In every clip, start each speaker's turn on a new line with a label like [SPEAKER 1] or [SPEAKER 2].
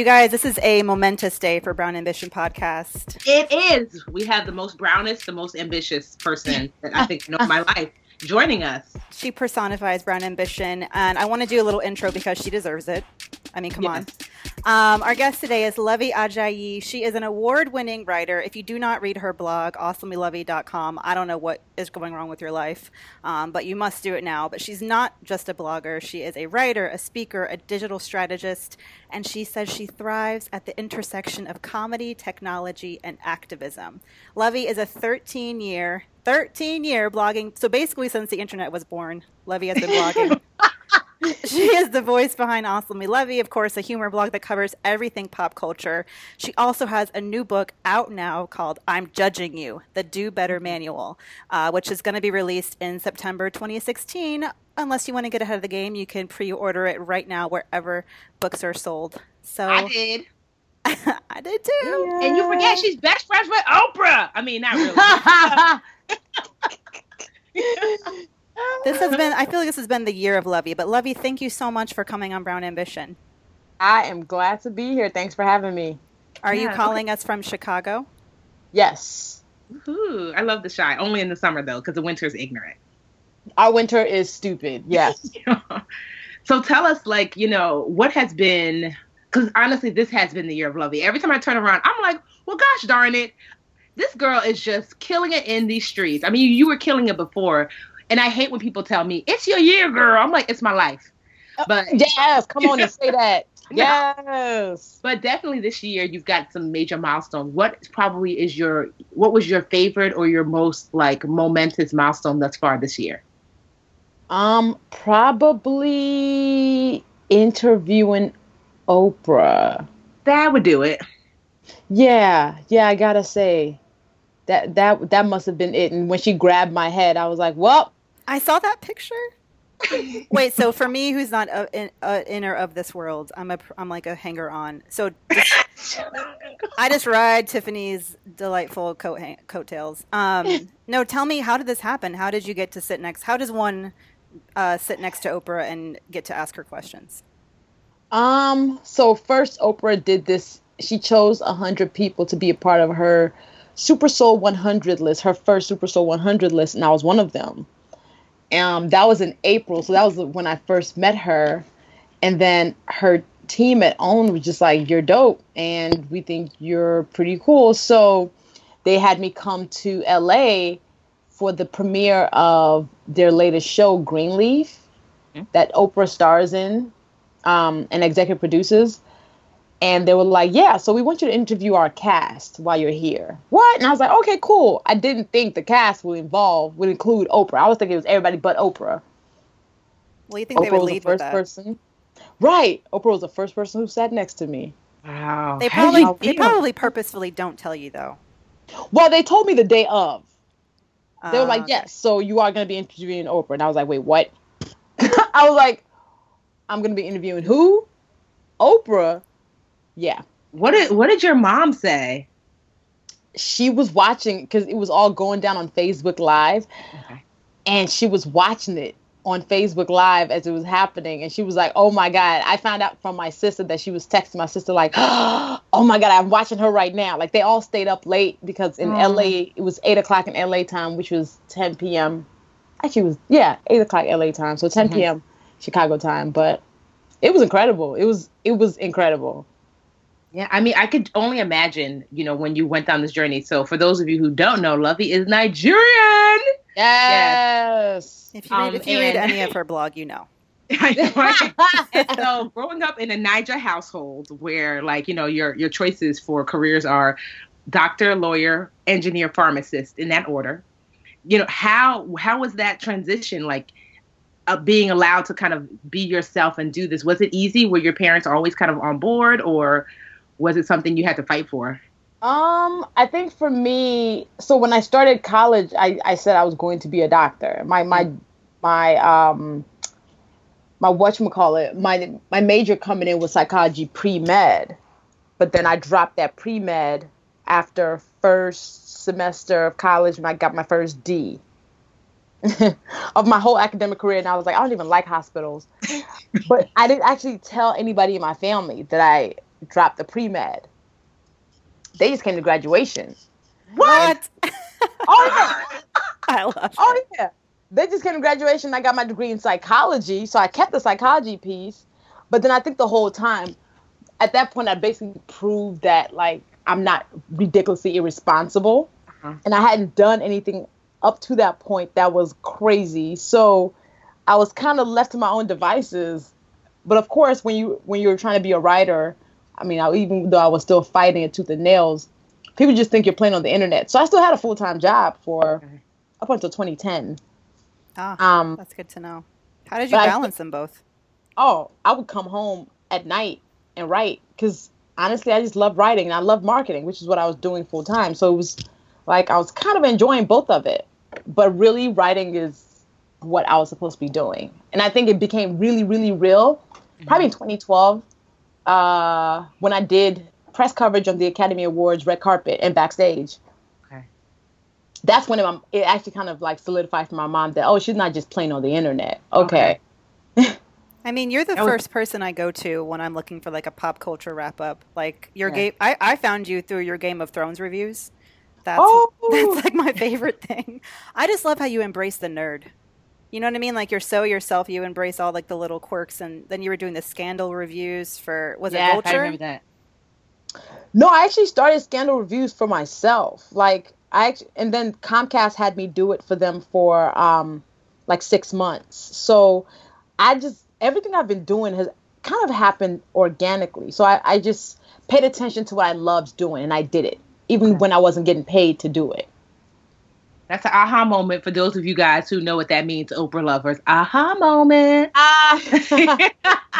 [SPEAKER 1] You guys, this is a momentous day for Brown Ambition podcast.
[SPEAKER 2] It is. We have the most brownest, the most ambitious person that I think know in my life joining us.
[SPEAKER 1] She personifies Brown Ambition, and I want to do a little intro because she deserves it. I mean, come yes. on. Um, our guest today is Luvvie Ajayi. She is an award winning writer. If you do not read her blog, awesomelyluvvie.com, I don't know what is going wrong with your life, um, but you must do it now. But she's not just a blogger, she is a writer, a speaker, a digital strategist, and she says she thrives at the intersection of comedy, technology, and activism. Luvvie is a 13 year 13 year blogging. So basically, since the internet was born, Luvvie has been blogging. she is the voice behind Awesomely Luvvie, of course, a humor blog that covers everything pop culture. She also has a new book out now called I'm Judging You, the Do Better Manual, uh, which is going to be released in September 2016. Unless you want to get ahead of the game, you can pre order it right now wherever books are sold. So
[SPEAKER 2] I did.
[SPEAKER 1] I did too.
[SPEAKER 2] Yeah. And you forget she's best friends with Oprah. I mean, not
[SPEAKER 1] really. this has been I feel like this has been the year of Luvvie but Luvvie thank you so much for coming on Brown Ambition.
[SPEAKER 3] I am glad to be here. Thanks for having me.
[SPEAKER 1] Are yeah, you calling okay. us from Chicago?
[SPEAKER 3] Yes.
[SPEAKER 2] Ooh, I love the Chi. Only in the summer though, because the winter is ignorant.
[SPEAKER 3] Our winter is stupid. Yes.
[SPEAKER 2] so tell us, like, you know, what has been because honestly, this has been the year of Luvvie Every time I turn around, I'm like, well, gosh darn it, this girl is just killing it in these streets. I mean, you were killing it before, and I hate when people tell me, it's your year, girl. I'm like, it's my life.
[SPEAKER 3] Uh, but yes, come on and say that. Yes.
[SPEAKER 2] But definitely this year you've got some major milestones. What probably is your what was your favorite or your most like momentous milestone thus far this year?
[SPEAKER 3] Um probably interviewing Oprah.
[SPEAKER 2] That would do it.
[SPEAKER 3] Yeah, yeah, I got to say that that that must have been it and when she grabbed my head I was like, "Well,
[SPEAKER 1] I saw that picture. Wait, so for me, who's not a, in, a inner of this world, I'm a I'm like a hanger on. So just, I just ride Tiffany's delightful coat hang, coattails. Um, no, tell me, how did this happen? How did you get to sit next? How does one uh, sit next to Oprah and get to ask her questions?
[SPEAKER 3] Um. So first, Oprah did this. She chose a hundred people to be a part of her Super Soul 100 list, her first Super Soul 100 list, and I was one of them. Um, that was in April, so that was when I first met her, and then her team at OWN was just like, "You're dope, and we think you're pretty cool." So they had me come to LA for the premiere of their latest show, Greenleaf, mm-hmm. that Oprah stars in um, and executive produces and they were like, "Yeah, so we want you to interview our cast while you're here." What? And I was like, "Okay, cool." I didn't think the cast would involve would include Oprah. I was thinking it was everybody but Oprah.
[SPEAKER 1] Well, you think Oprah they would lead the first
[SPEAKER 3] person? Right. Oprah was the first person who sat next to me.
[SPEAKER 2] Wow.
[SPEAKER 1] They probably they probably purposefully don't tell you though.
[SPEAKER 3] Well, they told me the day of. They were like, uh, "Yes, so you are going to be interviewing Oprah," and I was like, "Wait, what?" I was like, "I'm going to be interviewing who?" Oprah yeah.
[SPEAKER 2] What did What did your mom say?
[SPEAKER 3] She was watching because it was all going down on Facebook Live, okay. and she was watching it on Facebook Live as it was happening, and she was like, "Oh my god!" I found out from my sister that she was texting my sister like, "Oh my god, I'm watching her right now!" Like they all stayed up late because in LA it was eight o'clock in LA time, which was 10 p.m. actually it was yeah eight o'clock LA time, so 10
[SPEAKER 2] Mhm.
[SPEAKER 3] p.m. Chicago time. But it was incredible. It was it was incredible.
[SPEAKER 2] Yeah, I mean, I could only imagine, you know, when you went down this journey. So, for those of you who don't know, Luvvie is Nigerian.
[SPEAKER 3] Yes.
[SPEAKER 1] If you read,
[SPEAKER 2] Um,
[SPEAKER 1] if you read any of her blog, you know.
[SPEAKER 2] so, growing up in a Naija household, where like you know your your choices for careers are doctor, lawyer, engineer, pharmacist, in that order. You know how how was that transition like? Uh, being allowed to kind of be yourself and do this was it easy? Were your parents always kind of on board, or was it something you had to fight for?
[SPEAKER 3] Um, I think for me, so when I started college, I, I said I was going to be a doctor. My my my um my whatchamacallit, my my major coming in was psychology pre-med. But then I dropped that pre-med after first semester of college when I got my first D of my whole academic career and I was like, I don't even like hospitals. but I didn't actually tell anybody in my family that I dropped the pre-med. They just came to graduation.
[SPEAKER 1] What?
[SPEAKER 3] Oh yeah.
[SPEAKER 1] I love it.
[SPEAKER 3] Oh yeah. They just came to graduation. I got my degree in psychology, so I kept the psychology piece. But then I think the whole time, at that point, I basically proved that like I'm not ridiculously irresponsible,
[SPEAKER 2] Uh-huh.
[SPEAKER 3] and I hadn't done anything up to that point that was crazy. So I was kind of left to my own devices. But of course, when you when you're trying to be a writer, I mean, I, even though I was still fighting it tooth and nails, people just think you're playing on the internet. So I still had a full time job for
[SPEAKER 2] Okay.
[SPEAKER 3] up until 2010.
[SPEAKER 1] Ah,
[SPEAKER 3] Um,
[SPEAKER 1] that's good to know. How did you
[SPEAKER 3] but I-
[SPEAKER 1] balance them both?
[SPEAKER 3] oh, I would come home at night and write because honestly, I just love writing and I love marketing, which is what I was doing full time. So it was like I was kind of enjoying both of it, but really writing is what I was supposed to be doing. And I think it became really, really real probably in 2012 uh, when I did press coverage on the Academy Awards red carpet and backstage.
[SPEAKER 2] Okay.
[SPEAKER 3] That's when it, it actually kind of like solidified for my mom that oh she's not just playing on the internet. Okay.
[SPEAKER 1] I mean, you're the
[SPEAKER 2] was-
[SPEAKER 1] first person I go to when I'm looking for like a pop culture wrap up. Like your
[SPEAKER 3] Yeah.
[SPEAKER 1] game, I, I found you through your Game of Thrones reviews. That's
[SPEAKER 3] Oh.
[SPEAKER 1] that's like my favorite thing. I just love how you embrace the nerd. You know what I mean? Like you're so yourself. You embrace all like the little quirks, and then you were doing the scandal reviews for was
[SPEAKER 2] yeah,
[SPEAKER 1] it
[SPEAKER 2] I
[SPEAKER 1] Vulture?
[SPEAKER 2] remember that.
[SPEAKER 3] No, I actually started scandal reviews for myself. Like I act- and then Comcast had me do it for them for um like 6 months. So I just everything I've been doing has kind of happened organically. So I, I just paid attention to what I loved doing and I did it even
[SPEAKER 2] Okay.
[SPEAKER 3] when I wasn't getting paid to do it.
[SPEAKER 2] That's an aha moment for those of you guys who know what that means, Oprah lovers. Aha moment.
[SPEAKER 3] Ah,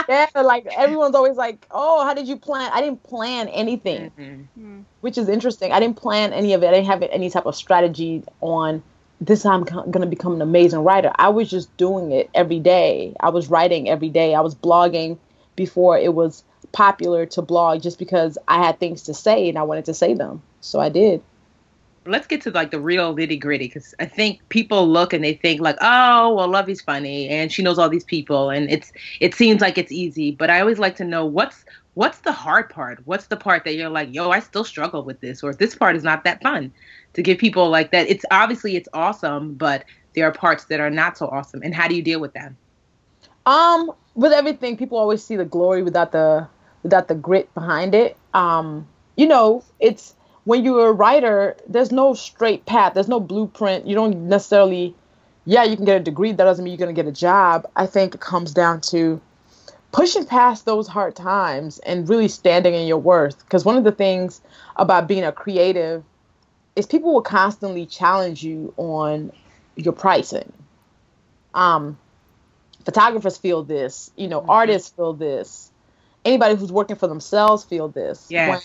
[SPEAKER 3] yeah, like everyone's always like, "Oh, how did you plan?" I didn't plan anything.
[SPEAKER 2] Mhm.
[SPEAKER 1] Hmm.
[SPEAKER 3] which is interesting. I didn't plan any of it. I didn't have any type of strategy on this. I'm going to become an amazing writer. I was just doing it every day. I was writing every day. I was blogging before it was popular to blog, just because I had things to say and I wanted to say them. So I did.
[SPEAKER 2] Let's get to like the real nitty gritty because I think people look and they think like, oh, well, Luvvie's funny and she knows all these people and it's it seems like it's easy. But I always like to know what's what's the hard part. What's the part that you're like, yo, I still struggle with this, or this part is not that fun. To give people like that, it's obviously it's awesome, but there are parts that are not so awesome. And how do you deal with that?
[SPEAKER 3] Um, with everything, people always see the glory without the without the grit behind it. Um, you know, it's when you're a writer, there's no straight path. There's no blueprint. You don't necessarily, yeah, you can get a degree. That doesn't mean you're gonna get a job. I think it comes down to pushing past those hard times and really standing in your worth. Because one of the things about being a creative is people will constantly challenge you on your pricing. Um, photographers feel this, you know,
[SPEAKER 2] Mhm.
[SPEAKER 3] artists feel this. Anybody who's working for themselves feel this.
[SPEAKER 2] Yes.
[SPEAKER 3] When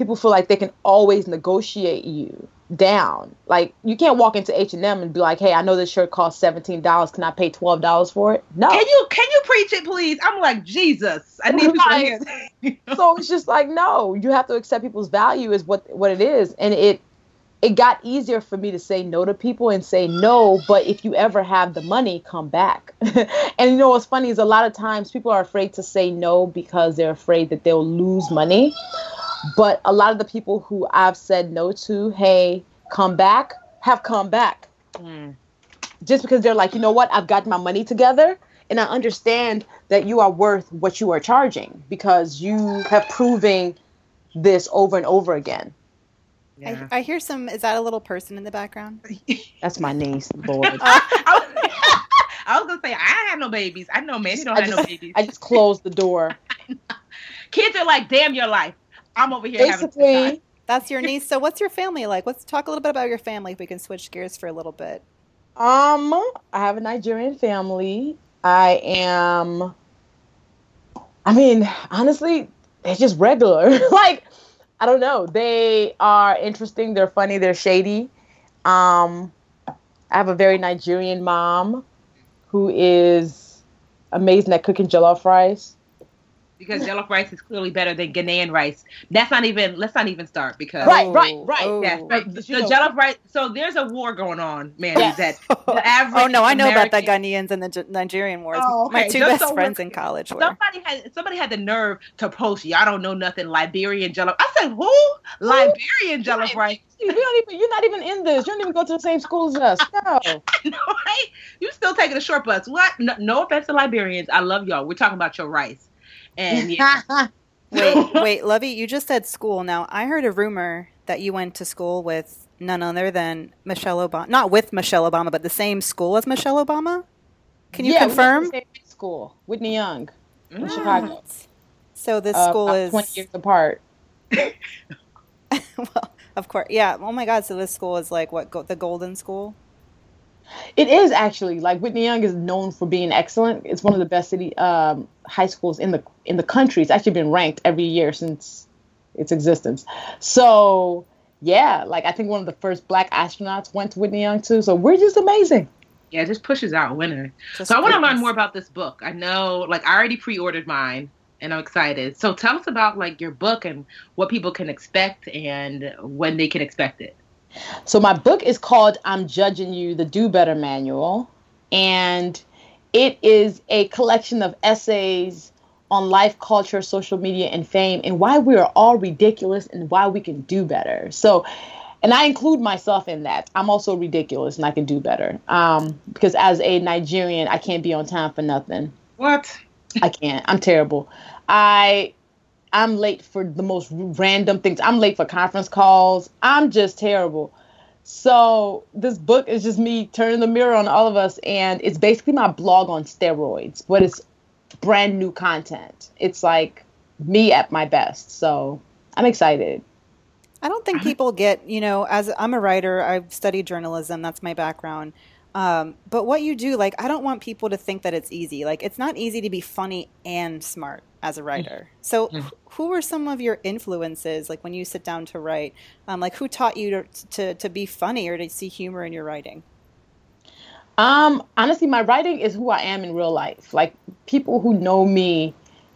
[SPEAKER 3] people feel like they can always negotiate you down. Like you can't walk into H and M and be like, "Hey, I know this shirt costs seventeen dollars. Can I pay twelve dollars for it?" No.
[SPEAKER 2] Can you can you preach it, please? I'm like Jesus. I need hear.
[SPEAKER 3] so it's just like no you have to accept people's value is what what it is and it it got easier for me to say no to people and say no but if you ever have the money come back and you know what's funny is a lot of times people are afraid to say no because they're afraid that they'll lose money but a lot of the people who i've said no to hey come back have come back
[SPEAKER 2] Mm.
[SPEAKER 3] just because they're like, you know what, I've got my money together and I understand that you are worth what you are charging because you have proven this over and over again.
[SPEAKER 1] Yeah. I, I, hear some. Is that a little person in the background?
[SPEAKER 3] That's my niece, Lord. Uh,
[SPEAKER 2] I, was, I, was, gonna say I have no babies. I know man, you don't I have just, no babies. I
[SPEAKER 3] just closed the door.
[SPEAKER 2] Kids are like, damn your life. I'm over here
[SPEAKER 1] Basically, That's your niece. So, what's your family like? Let's talk a little bit about your family. If we can switch gears for a little bit.
[SPEAKER 3] Um, I have a Nigerian family. I am. I mean, honestly, it's just regular. like, I don't know. They are interesting. They're funny. They're shady. Um, I have a very Nigerian mom who is amazing at cooking jollof rice
[SPEAKER 2] because jollof rice is clearly better than Ghanaian rice. That's not even. Let's not even start because
[SPEAKER 3] right, right, oh, right.
[SPEAKER 2] Oh. Yes, right. The jollof rice. So there's a war going on, man. Yes. That the oh,
[SPEAKER 1] average. oh no, I know American, about the Ghanaians and the Nigerian wars. Oh, okay. My two Just best so friends in college were.
[SPEAKER 2] Somebody had somebody had the nerve to post. Y'all don't know nothing. Liberian jollof. I said who? Liberian jollof rice.
[SPEAKER 3] You don't even, you're not even in this. You don't even go to the same school as us. No.
[SPEAKER 2] know, right? You still taking a short bus. What? No, no offense to Liberians. I love y'all. We're talking about your rice. And yeah.
[SPEAKER 1] wait, wait, Luvvie, you just said school. Now, I heard a rumor that you went to school with none other than Michelle Obama. Not with Michelle Obama, but the same school as Michelle Obama. Can you
[SPEAKER 3] yeah,
[SPEAKER 1] confirm?
[SPEAKER 3] same school, Whitney Young, in mm. Chicago.
[SPEAKER 1] So this uh, school is
[SPEAKER 3] twenty years apart.
[SPEAKER 1] well, of course, yeah. Oh my God! So this school is like what? Go- the Golden School?
[SPEAKER 3] It is actually like Whitney Young is known for being excellent. It's one of the best city um, high schools in the in the country. It's actually been ranked every year since its existence. So yeah, like I think one of the first black astronauts went to Whitney Young too. So we're just amazing.
[SPEAKER 2] Yeah, it just pushes out winner. Just so I want to learn more about this book. I know, like I already pre-ordered mine, and I'm excited. So tell us about like your book and what people can expect and when they can expect it.
[SPEAKER 3] So my book is called I'm Judging You, the Do Better Manual. And it is a collection of essays on life, culture, social media, and fame, and why we are all ridiculous and why we can do better. So, and I include myself in that. I'm also ridiculous and I can do better. Um, because as a Nigerian, I can't be on time for nothing.
[SPEAKER 2] What?
[SPEAKER 3] I can't. I'm terrible. I I'm late for the most random things. I'm late for conference calls. I'm just terrible. So this book is just me turning the mirror on all of us, and it's basically my blog on steroids, but it's brand new content. It's like me at my best. So I'm excited.
[SPEAKER 1] I don't think people get, you know, as I'm a writer, I've studied journalism, that's my background. Um, but what you do, like, I don't want people to think that it's easy. Like, it's not easy to be funny and smart as a writer. Mm-hmm. So, mm-hmm. who were some of your influences, like when you sit down to write? Um, like, who taught you to, to, to be funny or to see humor in your writing?
[SPEAKER 3] Um, honestly, my writing is who I am in real life. Like, people who know me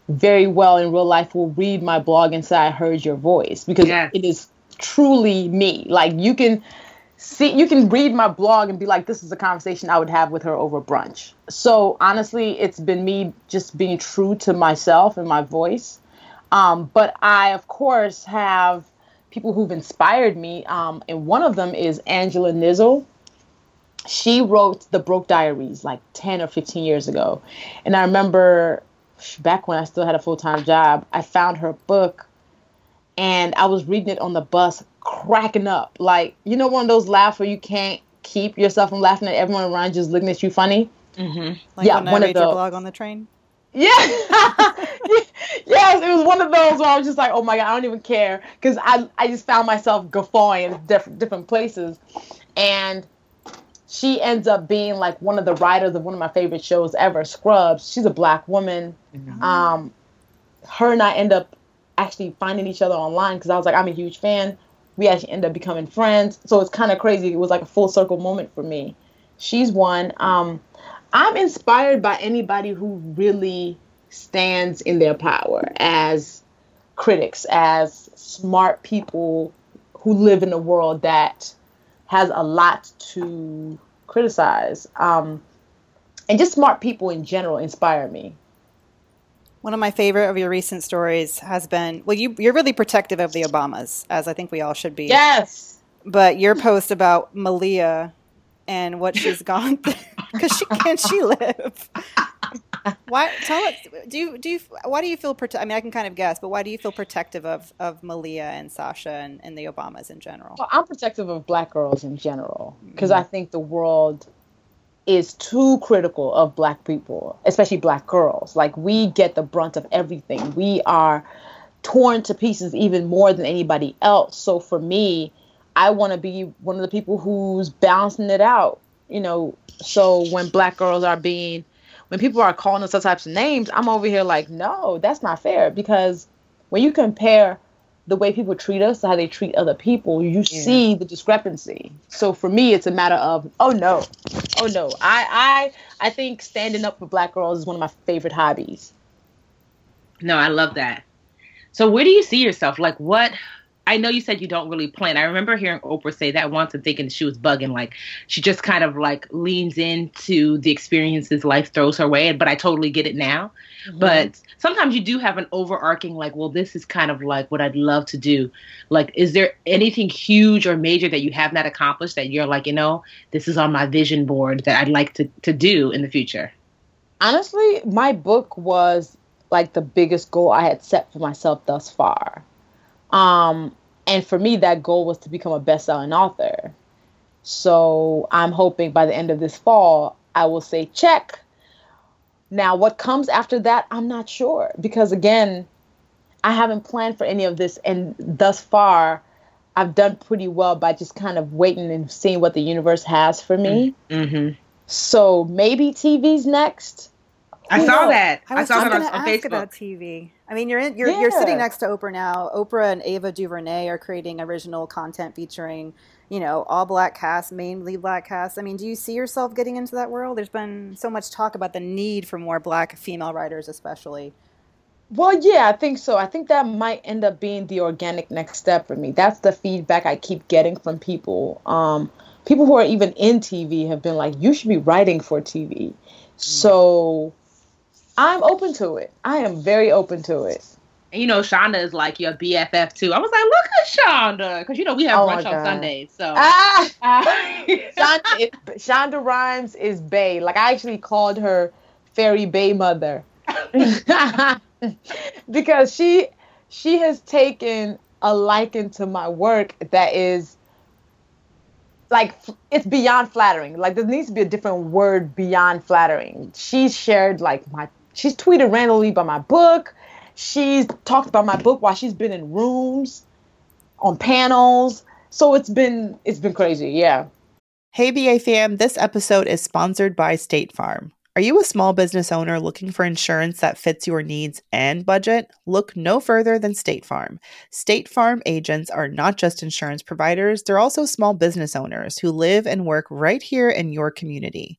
[SPEAKER 3] very well in real life will read my blog and say, I heard your voice because yes. it is truly me. Like, you can see you can read my blog and be like this is a conversation i would have with her over brunch. So honestly it's been me just being true to myself and my voice. Um, but i of course have people who've inspired me. Um, and one of them is Angela Nissel. She wrote the broke diaries like 10 or 15 years ago. And i remember back when i still had a full-time job i found her book and i was reading it on the bus cracking up. Like, you know, one of those laughs where you can't keep yourself from laughing at everyone around just looking at you funny.
[SPEAKER 1] Mm-hmm. Like yeah, one of those. blog on the train.
[SPEAKER 3] Yeah. yes, it was one of those where I was just like, oh my god, I don't even care because I I just found myself guffawing in different different places, and she ends up being like one of the writers of one of my favorite shows ever, Scrubs. She's a black woman. Mm-hmm. Um, her and I end up actually finding each other online because I was like, I'm a huge fan we actually end up becoming friends. So it's kind of crazy. It was like a full circle moment for me. She's one. Um, I'm inspired by anybody who really stands in their power as critics, as smart people who live in a world that has a lot to criticize. Um, and just smart people in general inspire me.
[SPEAKER 1] One of my favorite of your recent stories has been well, you you're really protective of the Obamas, as I think we all should be.
[SPEAKER 3] Yes.
[SPEAKER 1] But your post about Malia and what she's gone through because she can't she live. why tell us do you do you why do you feel prote- I mean I can kind of guess, but why do you feel protective of of Malia and Sasha and, and the Obamas in general?
[SPEAKER 3] Well, I'm protective of black girls in general because mm-hmm. I think the world is too critical of black people, especially black girls. Like we get the brunt of everything. We are torn to pieces even more than anybody else. So for me, I want to be one of the people who's balancing it out. You know, so when black girls are being, when people are calling us some types of names, I'm over here like, no, that's not fair because when you compare the way people treat us how they treat other people, you yeah. see the discrepancy. So for me, it's a matter of, oh no, oh no. I I I think standing up for black girls is one of my favorite hobbies.
[SPEAKER 2] No, I love that. So where do you see yourself? Like what I know you said you don't really plan. I remember hearing Oprah say that once and thinking she was bugging. Like she just kind of like leans into the experiences life throws her way. But I totally get it now. Mm-hmm. But sometimes you do have an overarching like, well, this is kind of like what I'd love to do. Like, is there anything huge or major that you have not accomplished that you're like, you know, this is on my vision board that I'd like to to do in the future?
[SPEAKER 3] Honestly, my book was like the biggest goal I had set for myself thus far. Um, and for me, that goal was to become a best-selling author. So I'm hoping by the end of this fall, I will say check. Now, what comes after that, I'm not sure because again, I haven't planned for any of this, and thus far, I've done pretty well by just kind of waiting and seeing what the universe has for me.
[SPEAKER 2] Mm-hmm.
[SPEAKER 3] So maybe TV's next.
[SPEAKER 2] I saw that.
[SPEAKER 1] I, I
[SPEAKER 2] saw
[SPEAKER 1] that
[SPEAKER 2] on,
[SPEAKER 1] on
[SPEAKER 2] Facebook.
[SPEAKER 1] About TV. I mean, you're in, you're yeah. you're sitting next to Oprah now. Oprah and Ava DuVernay are creating original content featuring, you know, all black cast, mainly black cast. I mean, do you see yourself getting into that world? There's been so much talk about the need for more black female writers, especially.
[SPEAKER 3] Well, yeah, I think so. I think that might end up being the organic next step for me. That's the feedback I keep getting from people. Um, people who are even in TV have been like, "You should be writing for TV." Mm. So I'm open to it. I am very open to it.
[SPEAKER 2] And you know, Shonda is like your BFF too. I was like, look at Shonda, because you know we have oh brunch on Sundays. So ah,
[SPEAKER 3] Shonda, Shonda Rhimes is Bay. Like I actually called her Fairy Bay Mother because she she has taken a liking to my work that is like it's beyond flattering. Like there needs to be a different word beyond flattering. She shared like my she's tweeted randomly about my book. She's talked about my book while she's been in rooms, on panels. So it's been it's been crazy, yeah.
[SPEAKER 4] Hey BA fam, this episode is sponsored by State Farm. Are you a small business owner looking for insurance that fits your needs and budget? Look no further than State Farm. State Farm agents are not just insurance providers, they're also small business owners who live and work right here in your community.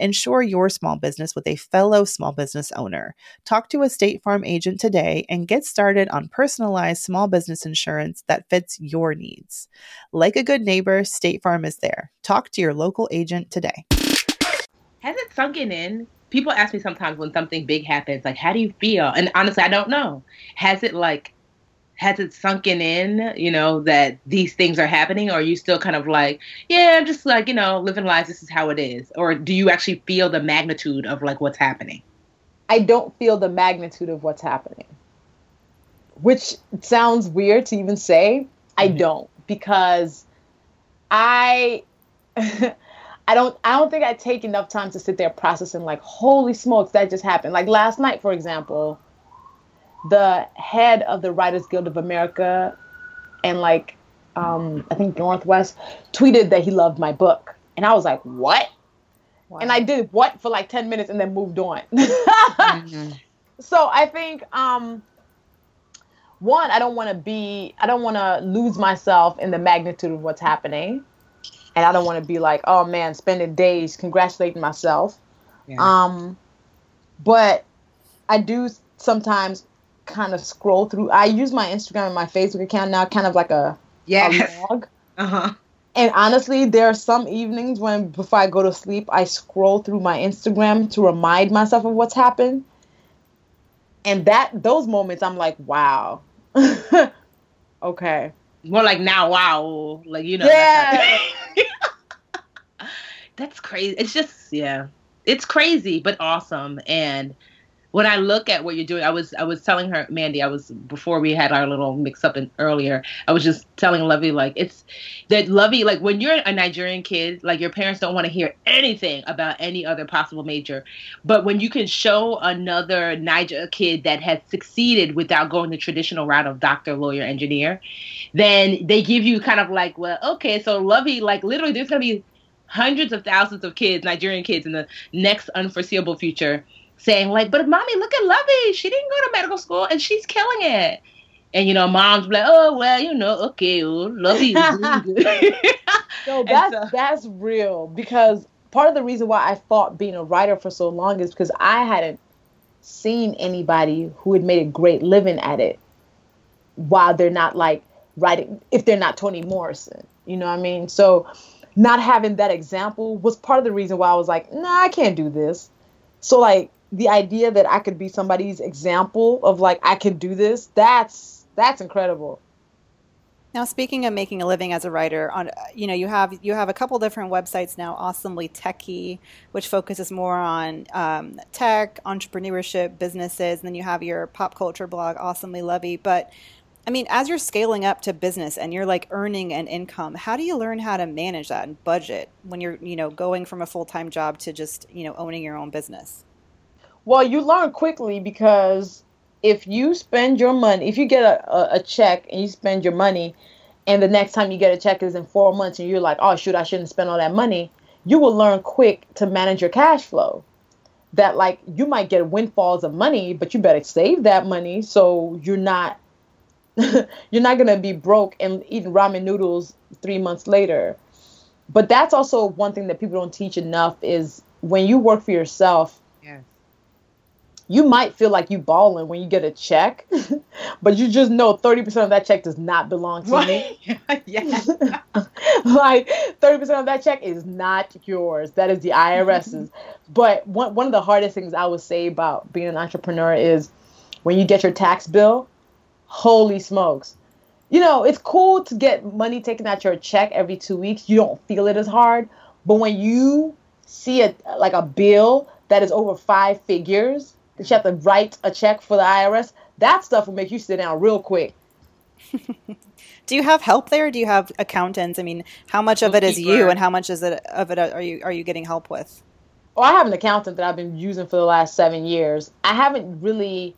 [SPEAKER 4] Insure your small business with a fellow small business owner. Talk to a State Farm agent today and get started on personalized small business insurance that fits your needs. Like a good neighbor, State Farm is there. Talk to your local agent today.
[SPEAKER 2] Has it sunken in? People ask me sometimes when something big happens, like, how do you feel? And honestly, I don't know. Has it like has it sunken in, you know, that these things are happening? Or are you still kind of like, yeah, I'm just like, you know, living life, this is how it is? Or do you actually feel the magnitude of like what's happening?
[SPEAKER 3] I don't feel the magnitude of what's happening. Which sounds weird to even say. I mm-hmm. don't because I I don't I don't think I take enough time to sit there processing like holy smokes that just happened. Like last night for example, the head of the Writers Guild of America and like um, I think Northwest tweeted that he loved my book, and I was like, "What?" Wow. And I did what for like ten minutes and then moved on. mm-hmm. So I think um, one, I don't want to be, I don't want to lose myself in the magnitude of what's happening, and I don't want to be like, "Oh man, spending days congratulating myself." Yeah. Um, but I do sometimes kind of scroll through. I use my Instagram and my Facebook account now, kind of like a
[SPEAKER 2] yeah
[SPEAKER 3] log
[SPEAKER 2] Uh huh.
[SPEAKER 3] And honestly, there are some evenings when before I go to sleep, I scroll through my Instagram to remind myself of what's happened. And that those moments I'm like, wow. okay.
[SPEAKER 2] More like now, wow, like you know.
[SPEAKER 3] Yeah.
[SPEAKER 2] That's crazy. It's just yeah, it's crazy but awesome. And when I look at what you're doing, I was I was telling her, Mandy, I was before we had our little mix up in earlier. I was just telling Luvvie like it's that Luvvie like when you're a Nigerian kid, like your parents don't want to hear anything about any other possible major, but when you can show another Naija kid that has succeeded without going the traditional route of doctor, lawyer, engineer, then they give you kind of like, well, okay, so Luvvie like literally there's gonna be hundreds of thousands of kids, Nigerian kids, in the next unforeseeable future saying like, "But mommy, look at Luvvie. She didn't go to medical school and she's killing it." And you know, mom's like, "Oh well, you know, okay, oh, Luvvie is doing good."
[SPEAKER 3] No, that's so, that's real because part of the reason why I fought being a writer for so long is because I hadn't seen anybody who had made a great living at it while they're not like writing if they're not Toni Morrison. You know what I mean? So not having that example was part of the reason why I was like, nah, I can't do this. So like the idea that I could be somebody's example of like I can do this, that's that's incredible.
[SPEAKER 1] Now, speaking of making a living as a writer, on you know you have you have a couple different websites now. Awesomely Techie, which focuses more on um, tech, entrepreneurship, businesses, and then you have your pop culture blog, Awesomely Luvvie. But I mean, as you're scaling up to business and you're like earning an income, how do you learn how to manage that and budget when you're you know going from a full time job to just you know owning your own business?
[SPEAKER 3] Well, you learn quickly because if you spend your money, if you get a, a, a, check and you spend your money, and the next time you get a check is in four months, and you're like, oh, shoot, I shouldn't spend all that money, you will learn quick to manage your cash flow. That, like, you might get windfalls of money, but you better save that money so you're not. you're not gonna be broke and eating ramen noodles three months later. But that's also one thing that people don't teach enough is when you work for yourself, you might feel like you balling when you get a check, but you just know 30% of that check does not belong to
[SPEAKER 2] right. me. yeah.
[SPEAKER 3] like 30% of that check is not yours. That is the IRS's. but one, one of the hardest things I would say about being an entrepreneur is when you get your tax bill, holy smokes. You know, it's cool to get money taken out your check every two weeks. You don't feel it as hard. But when you see a like a bill that is over five figures, that you have to write a check for the IRS, that stuff will make you sit down real quick.
[SPEAKER 1] do you have help there? Do you have accountants? I mean, how much of it is you, and how much is it of it are you are you getting help with?
[SPEAKER 3] Well, I have an accountant that I've been using for the last seven years. I haven't really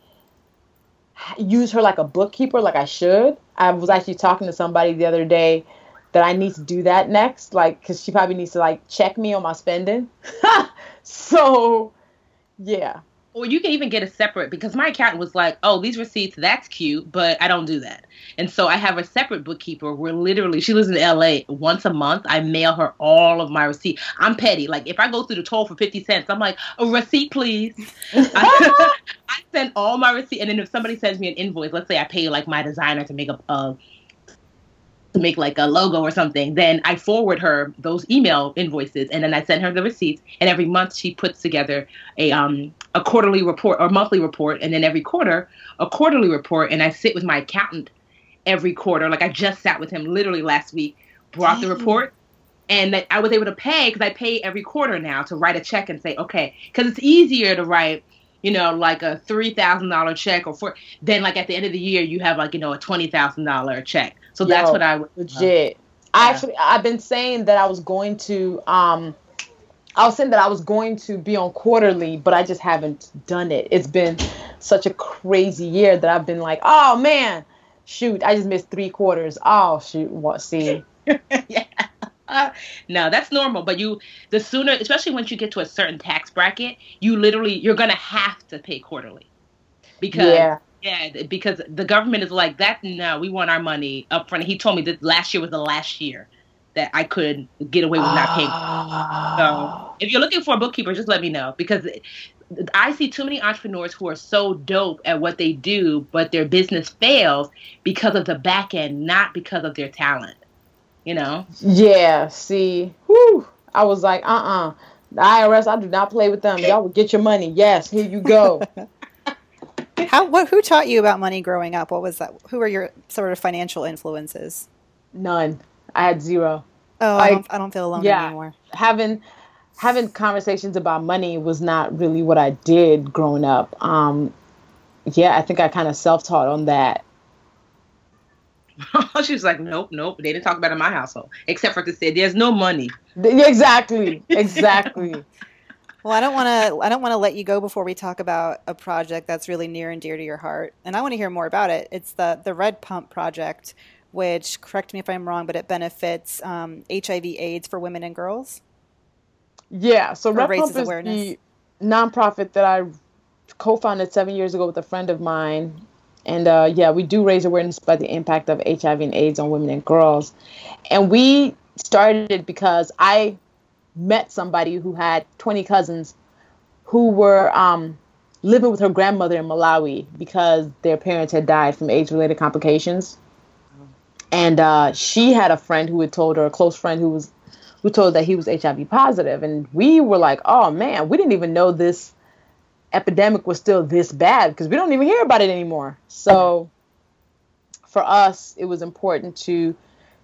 [SPEAKER 3] used her like a bookkeeper like I should. I was actually talking to somebody the other day that I need to do that next, like because she probably needs to like check me on my spending. so, yeah,
[SPEAKER 2] or you can even get a separate because my accountant was like, "Oh, these receipts, that's cute, but I don't do that." And so I have a separate bookkeeper where literally she lives in LA. Once a month, I mail her all of my receipts. I'm petty. Like if I go through the toll for fifty cents, I'm like, "A receipt, please." I, I, send all my receipt, and then if somebody sends me an invoice, let's say I pay like my designer to make a, a to make like a logo or something, then I forward her those email invoices and then I send her the receipts. And every month she puts together a um a quarterly report or monthly report, and then every quarter a quarterly report. And I sit with my accountant every quarter. Like I just sat with him literally last week, brought the report, and I was able to pay because I pay every quarter now to write a check and say okay, because it's easier to write you know, like a three thousand dollar check or for then like at the end of the year you have like, you know, a twenty thousand dollar check. So Yo, that's what I would
[SPEAKER 3] legit. Uh, I actually I've been saying that I was going to um I was saying that I was going to be on quarterly, but I just haven't done it. It's been such a crazy year that I've been like, oh man, shoot, I just missed three quarters. Oh shoot, what see?
[SPEAKER 2] yeah. Uh, no, that's normal. But you, the sooner, especially once you get to a certain tax bracket, you literally you're gonna have to pay quarterly because yeah. Yeah, because the government is like that. No, we want our money up front. He told me that last year was the last year that I could get away with not paying. So if you're looking for a bookkeeper, just let me know because I see too many entrepreneurs who are so dope at what they do, but their business fails because of the back end, not because of their talent. You know.
[SPEAKER 3] Yeah. See, whew, I was like, uh, uh the IRS. I do not play with them. Y'all will get your money. Yes, here you go.
[SPEAKER 1] How? What? Who taught you about money growing up? What was that? Who were your sort of financial influences?
[SPEAKER 3] None. I had zero.
[SPEAKER 1] Oh, I, don't, I don't feel alone
[SPEAKER 3] yeah.
[SPEAKER 1] anymore.
[SPEAKER 3] Having having conversations about money was not really what I did growing up. Um, yeah, I think I kind of self taught on that.
[SPEAKER 2] she was like, nope, nope. They didn't talk about it in my household, except for to say there's no money.
[SPEAKER 3] Exactly, exactly.
[SPEAKER 1] well, I don't want to. I don't want to let you go before we talk about a project that's really near and dear to your heart, and I want to hear more about it. It's the the Red Pump project, which correct me if I'm wrong, but it benefits um, HIV/AIDS for women and girls.
[SPEAKER 3] Yeah, so Red Pump is awareness. the nonprofit that I co-founded seven years ago with a friend of mine and uh, yeah, we do raise awareness about the impact of HIV and AIDS on women and girls. And we started it because I met somebody who had 20 cousins who were um, living with her grandmother in Malawi because their parents had died from age related complications. And uh, she had a friend who had told her, a close friend who was who told that he was HIV positive. And we were like, oh man, we didn't even know this epidemic was still this bad because we don't even hear about it anymore. So for us, it was important to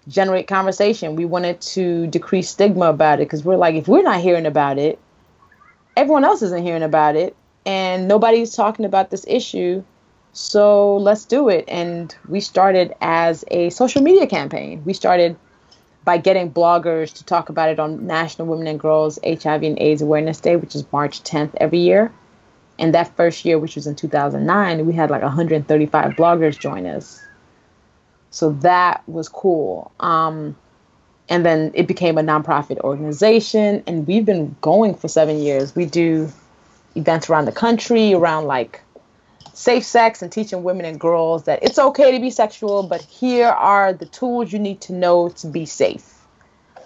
[SPEAKER 3] generate conversation. We wanted to decrease stigma about it because we're like, if we're not hearing about it, everyone else isn't hearing about it, and nobody's talking about this issue. So let's do it. And we started as a social media campaign. We started by getting bloggers to talk about it on National Women and Girls HIV and AIDS Awareness Day, which is March 10th every year. And that first year, which was in 2009, we had like 135 bloggers join us. So that was cool. Um, and then it became a nonprofit organization, and we've been going for seven years. We do events around the country around like safe sex and teaching women and girls that it's okay to be sexual, but here are the tools you need to know to be safe.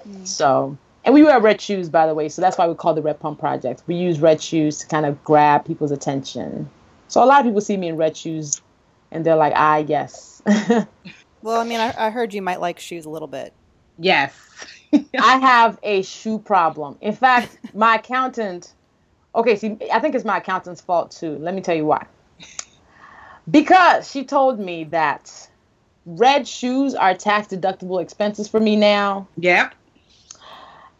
[SPEAKER 3] Mm. So and we wear red shoes, by the way, so that's why we call the Red Pump Project. We use red shoes to kind of grab people's attention. So a lot of people see me in red shoes, and they're like, "Ah, yes."
[SPEAKER 1] well, I mean, I, I heard you might like shoes a little bit.
[SPEAKER 2] Yes.
[SPEAKER 3] I have a shoe problem. In fact, my accountant. Okay, see, I think it's my accountant's fault too. Let me tell you why. Because she told me that red shoes are tax deductible expenses for me now.
[SPEAKER 2] Yep.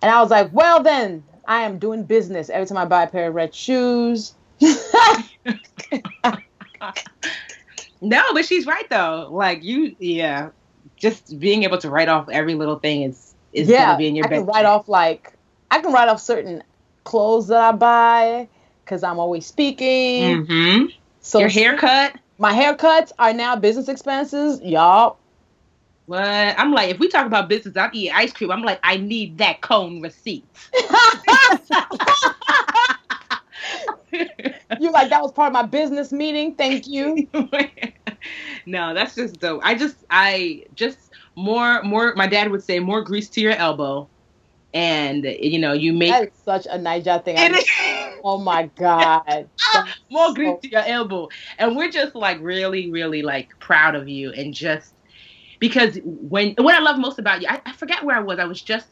[SPEAKER 3] And I was like, well, then I am doing business every time I buy a pair of red shoes.
[SPEAKER 2] no, but she's right though. Like you, yeah, just being able to write off every little thing is is yeah, gonna be in your.
[SPEAKER 3] I can write off like I can write off certain clothes that I buy because I'm always speaking.
[SPEAKER 2] Mm-hmm. So your haircut.
[SPEAKER 3] My haircuts are now business expenses, y'all.
[SPEAKER 2] What? I'm like, if we talk about business, I'm eating ice cream. I'm like, I need that cone receipt.
[SPEAKER 3] you like that was part of my business meeting. Thank you.
[SPEAKER 2] no, that's just dope. I just, I just more, more. My dad would say, more grease to your elbow, and you know, you make
[SPEAKER 3] that is such a Naija thing. oh my god, ah,
[SPEAKER 2] more grease to your elbow, and we're just like really, really like proud of you, and just because when what I love most about you, I, I forget where I was. I was just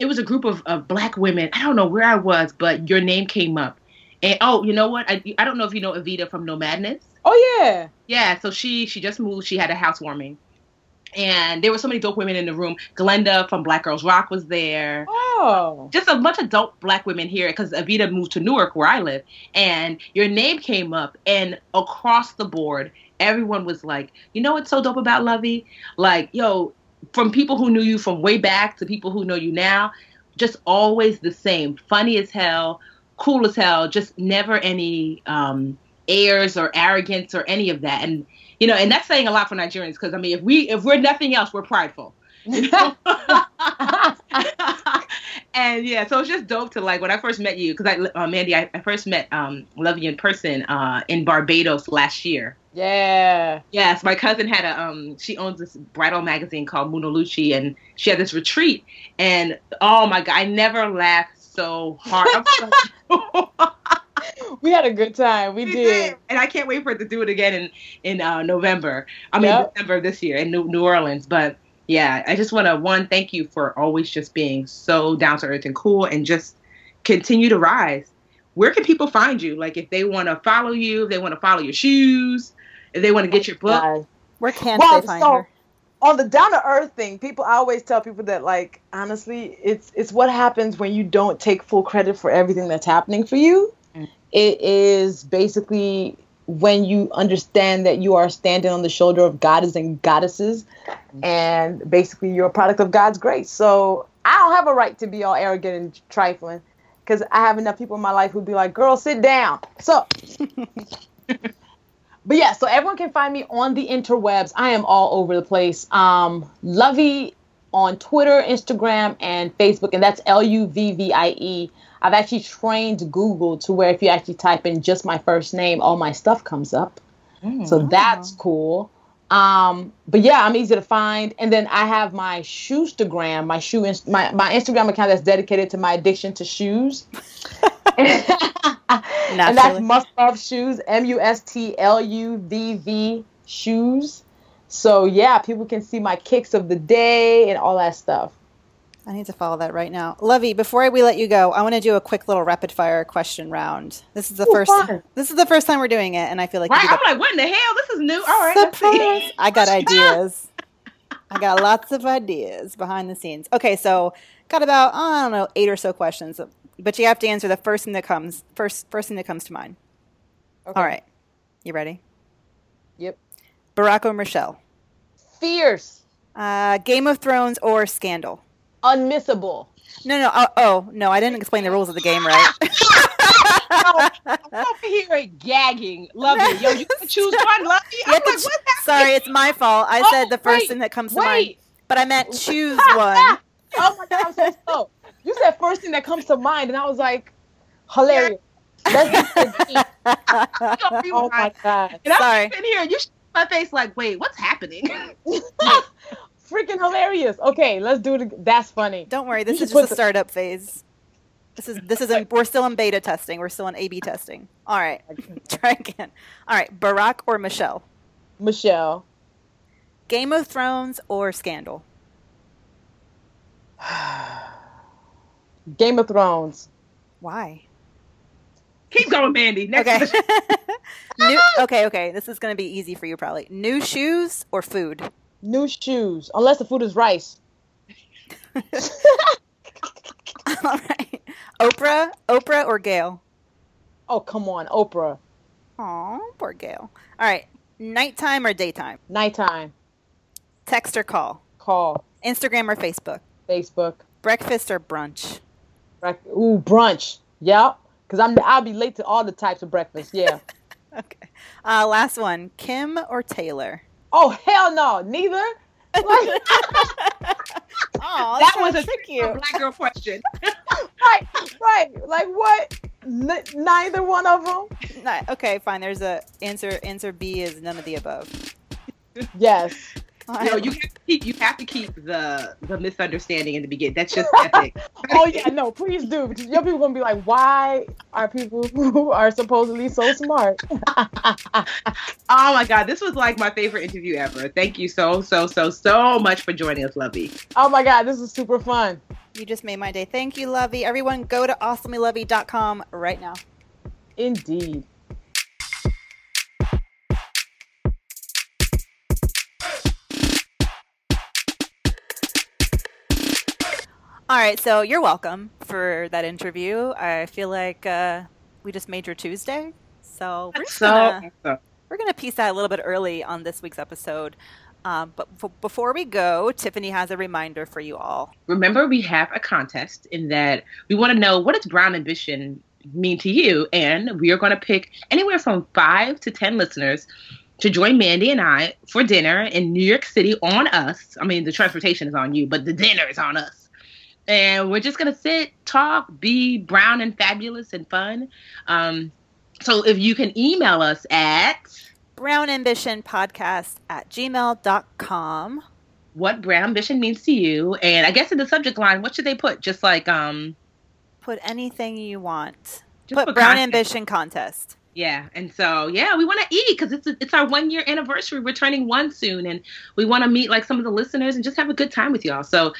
[SPEAKER 2] it was a group of, of black women. I don't know where I was, but your name came up. And oh, you know what? I I don't know if you know Evita from Nomadness.
[SPEAKER 3] Oh yeah.
[SPEAKER 2] Yeah, so she she just moved. She had a housewarming. And there were so many dope women in the room. Glenda from Black Girls Rock was there.
[SPEAKER 3] Oh.
[SPEAKER 2] Just a bunch of dope black women here because Evita moved to Newark where I live. And your name came up and across the board, everyone was like, you know what's so dope about Luvvie? Like, yo, from people who knew you from way back to people who know you now, just always the same. Funny as hell, cool as hell, just never any um, airs or arrogance or any of that. And you know, and that's saying a lot for Nigerians because I mean, if we if we're nothing else, we're prideful. You know? and yeah, so it's just dope to like when I first met you because I, uh, Mandy, I, I, first met um, you in person uh, in Barbados last year.
[SPEAKER 3] Yeah.
[SPEAKER 2] Yes, my cousin had a um she owns this bridal magazine called Luci and she had this retreat and oh my god, I never laughed so hard.
[SPEAKER 3] we had a good time. We, we did. did.
[SPEAKER 2] And I can't wait for it to do it again in in uh, November. I mean yep. December this year in New, New Orleans, but yeah, I just want to one thank you for always just being so down to earth and cool, and just continue to rise. Where can people find you? Like if they want to follow you, if they want to follow your shoes, if they want to get your book.
[SPEAKER 3] Guys.
[SPEAKER 1] Where can
[SPEAKER 3] Well,
[SPEAKER 1] they find
[SPEAKER 3] so-
[SPEAKER 1] her?
[SPEAKER 3] On the down to earth thing, people I always tell people that like honestly, it's it's what happens when you don't take full credit for everything that's happening for you.
[SPEAKER 2] Mm.
[SPEAKER 3] It is basically when you understand that you are standing on the shoulder of goddesses and goddesses and basically you're a product of God's grace. So I don't have a right to be all arrogant and trifling because I have enough people in my life who'd be like, girl, sit down. So but yeah, so everyone can find me on the interwebs. I am all over the place. Um, Luvvie on Twitter, Instagram, and Facebook, and that's L U V V I E. I've actually trained Google to where if you actually type in just my first name, all my stuff comes up. So that's cool. Um, but yeah, I'm easy to find. And then I have my Shoestagram, my shoe, inst- my my Instagram account that's dedicated to my addiction to shoes. and that's Must Love Shoes, M U S T L U V V Shoes. So yeah, people can see my kicks of the day and all that stuff.
[SPEAKER 1] I need to follow that right now. Luvvie, before we let you go, I want to do a quick little rapid fire question round. This is the
[SPEAKER 3] Ooh,
[SPEAKER 1] first
[SPEAKER 3] fun.
[SPEAKER 1] this is the first time we're doing it and I feel like
[SPEAKER 2] Right? I'm like, what in the hell? This is new. All right.
[SPEAKER 1] Surprise. I got ideas. I got lots of ideas behind the scenes. Okay, so got about I don't know eight or so questions, but you have to answer the first thing that comes first. First thing that comes to mind.
[SPEAKER 3] Okay.
[SPEAKER 1] All right, you ready?
[SPEAKER 3] Yep.
[SPEAKER 1] Barack or Michelle?
[SPEAKER 3] Fierce,
[SPEAKER 1] Uh, Game of Thrones or Scandal?
[SPEAKER 3] unmissable.
[SPEAKER 1] No, no. Oh, oh, no. I didn't explain the rules of the game right.
[SPEAKER 2] I'm over here gagging. Love you. Yo, you can choose one. Love you. I'm like,
[SPEAKER 1] ch-
[SPEAKER 2] happening?
[SPEAKER 1] Sorry, it's my fault. I
[SPEAKER 2] Oh,
[SPEAKER 1] said the first
[SPEAKER 2] wait,
[SPEAKER 1] thing that comes to mind, but I meant choose one.
[SPEAKER 3] Oh my god, I'm so slow. You said first thing that comes to mind, and I was like, hilarious. Let's do it. Oh my god.
[SPEAKER 2] And I'm
[SPEAKER 1] Sorry.
[SPEAKER 2] sitting here, you sh- my face like, wait, what's happening?
[SPEAKER 3] Freaking hilarious. Okay, let's do it. That's funny.
[SPEAKER 1] Don't worry, this
[SPEAKER 3] You
[SPEAKER 1] is just a
[SPEAKER 3] the-
[SPEAKER 1] startup phase. This is this is in, we're still in beta testing. We're still in A/B testing. All right, try again. All right, Barack or Michelle?
[SPEAKER 3] Michelle.
[SPEAKER 1] Game of Thrones or Scandal?
[SPEAKER 3] Game of Thrones.
[SPEAKER 1] Why?
[SPEAKER 2] Keep going, Mandy. Next
[SPEAKER 1] Okay. New, okay, okay. This is going to be easy for you probably. New shoes or food?
[SPEAKER 3] New shoes. Unless the food is rice.
[SPEAKER 1] All right. Oprah, Oprah or Gayle?
[SPEAKER 3] Oh, come on. Oprah.
[SPEAKER 1] Aw, poor Gayle. All right. Nighttime or daytime?
[SPEAKER 3] Nighttime.
[SPEAKER 1] Text or call?
[SPEAKER 3] Call.
[SPEAKER 1] Instagram or Facebook?
[SPEAKER 3] Facebook.
[SPEAKER 1] Breakfast or brunch?
[SPEAKER 3] Break- Ooh, brunch. Yep. Because I'm I'll be late to all the types of breakfast. Yeah.
[SPEAKER 1] Okay. Uh, last one. Kim or Taylor?
[SPEAKER 3] oh hell no. Neither. Like,
[SPEAKER 1] Oh,
[SPEAKER 2] that was a
[SPEAKER 1] trick
[SPEAKER 2] a black girl question.
[SPEAKER 3] right. Right. Like what? N- neither one of them.
[SPEAKER 1] Ni- okay, fine. There's a answer. Answer B is none of the above.
[SPEAKER 3] Yes.
[SPEAKER 2] Yo, you have to keep, you have to keep the the misunderstanding in the beginning. That's just epic.
[SPEAKER 3] Oh yeah, no, please do. Because your people gonna be like, why are people who are supposedly so smart?
[SPEAKER 2] Oh my god, this was like my favorite interview ever. Thank you so so so so much for joining us, Luvvie.
[SPEAKER 3] oh my god, this is super fun.
[SPEAKER 1] You just made my day. Thank you, Luvvie. Everyone, go to awesomelovey.com right now.
[SPEAKER 3] Indeed.
[SPEAKER 1] All right, so you're welcome for that interview. I feel like uh, we just made your Tuesday, so we're
[SPEAKER 2] So
[SPEAKER 1] gonna,
[SPEAKER 2] awesome.
[SPEAKER 1] we're gonna piece that a little bit early on this week's episode. Um, but f- before we go, Tiffany has a reminder for you all.
[SPEAKER 2] remember we have a contest in that we want to know what does brown ambition mean to you and we are going to pick anywhere from five to ten listeners to join mandy and i for dinner in new york city on us i mean the transportation is on you but the dinner is on us and we're just going to sit talk be brown and fabulous and fun um, so if you can email us at
[SPEAKER 1] Brown Ambition Podcast at gmail.com.
[SPEAKER 2] what brown ambition means to you and i guess in the subject line what should they put just like um
[SPEAKER 1] Put anything you want. Put
[SPEAKER 2] put
[SPEAKER 1] Brown
[SPEAKER 2] content.
[SPEAKER 1] Ambition Contest.
[SPEAKER 2] Yeah, and so yeah, we want to eat because it's it's our one year anniversary. We're turning one soon, and we want to meet like some of the listeners and just have a good time with y'all. So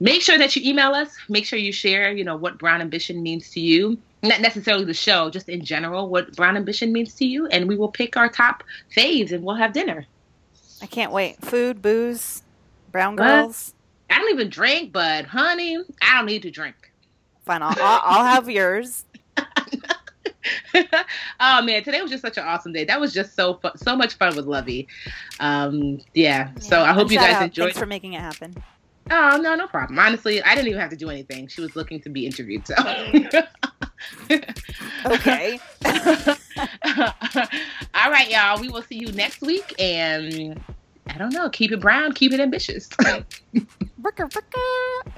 [SPEAKER 2] make sure that you email us. Make sure you share, you know, what Brown Ambition means to you. Not necessarily the show, just in general, what Brown Ambition means to you, and we will pick our top faves and we'll have dinner.
[SPEAKER 1] I can't wait. Food, booze, brown girls.
[SPEAKER 2] I don't even drink, but honey, I don't need to drink.
[SPEAKER 1] Fine, I'll, I'll, I'll have yours.
[SPEAKER 2] oh man, today was just such an awesome day. That was just so fun, so much fun with Luvvie. Um, yeah. yeah. So I hope you guys out. enjoyed.
[SPEAKER 1] Thanks for making it happen.
[SPEAKER 2] Oh no, no problem. Honestly, I didn't even have to do anything. She was looking to be interviewed, so.
[SPEAKER 1] okay.
[SPEAKER 2] All right, y'all. We will see you next week, and I don't know. Keep it brown. Keep it ambitious.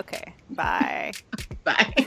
[SPEAKER 1] okay. Bye.
[SPEAKER 2] Bye.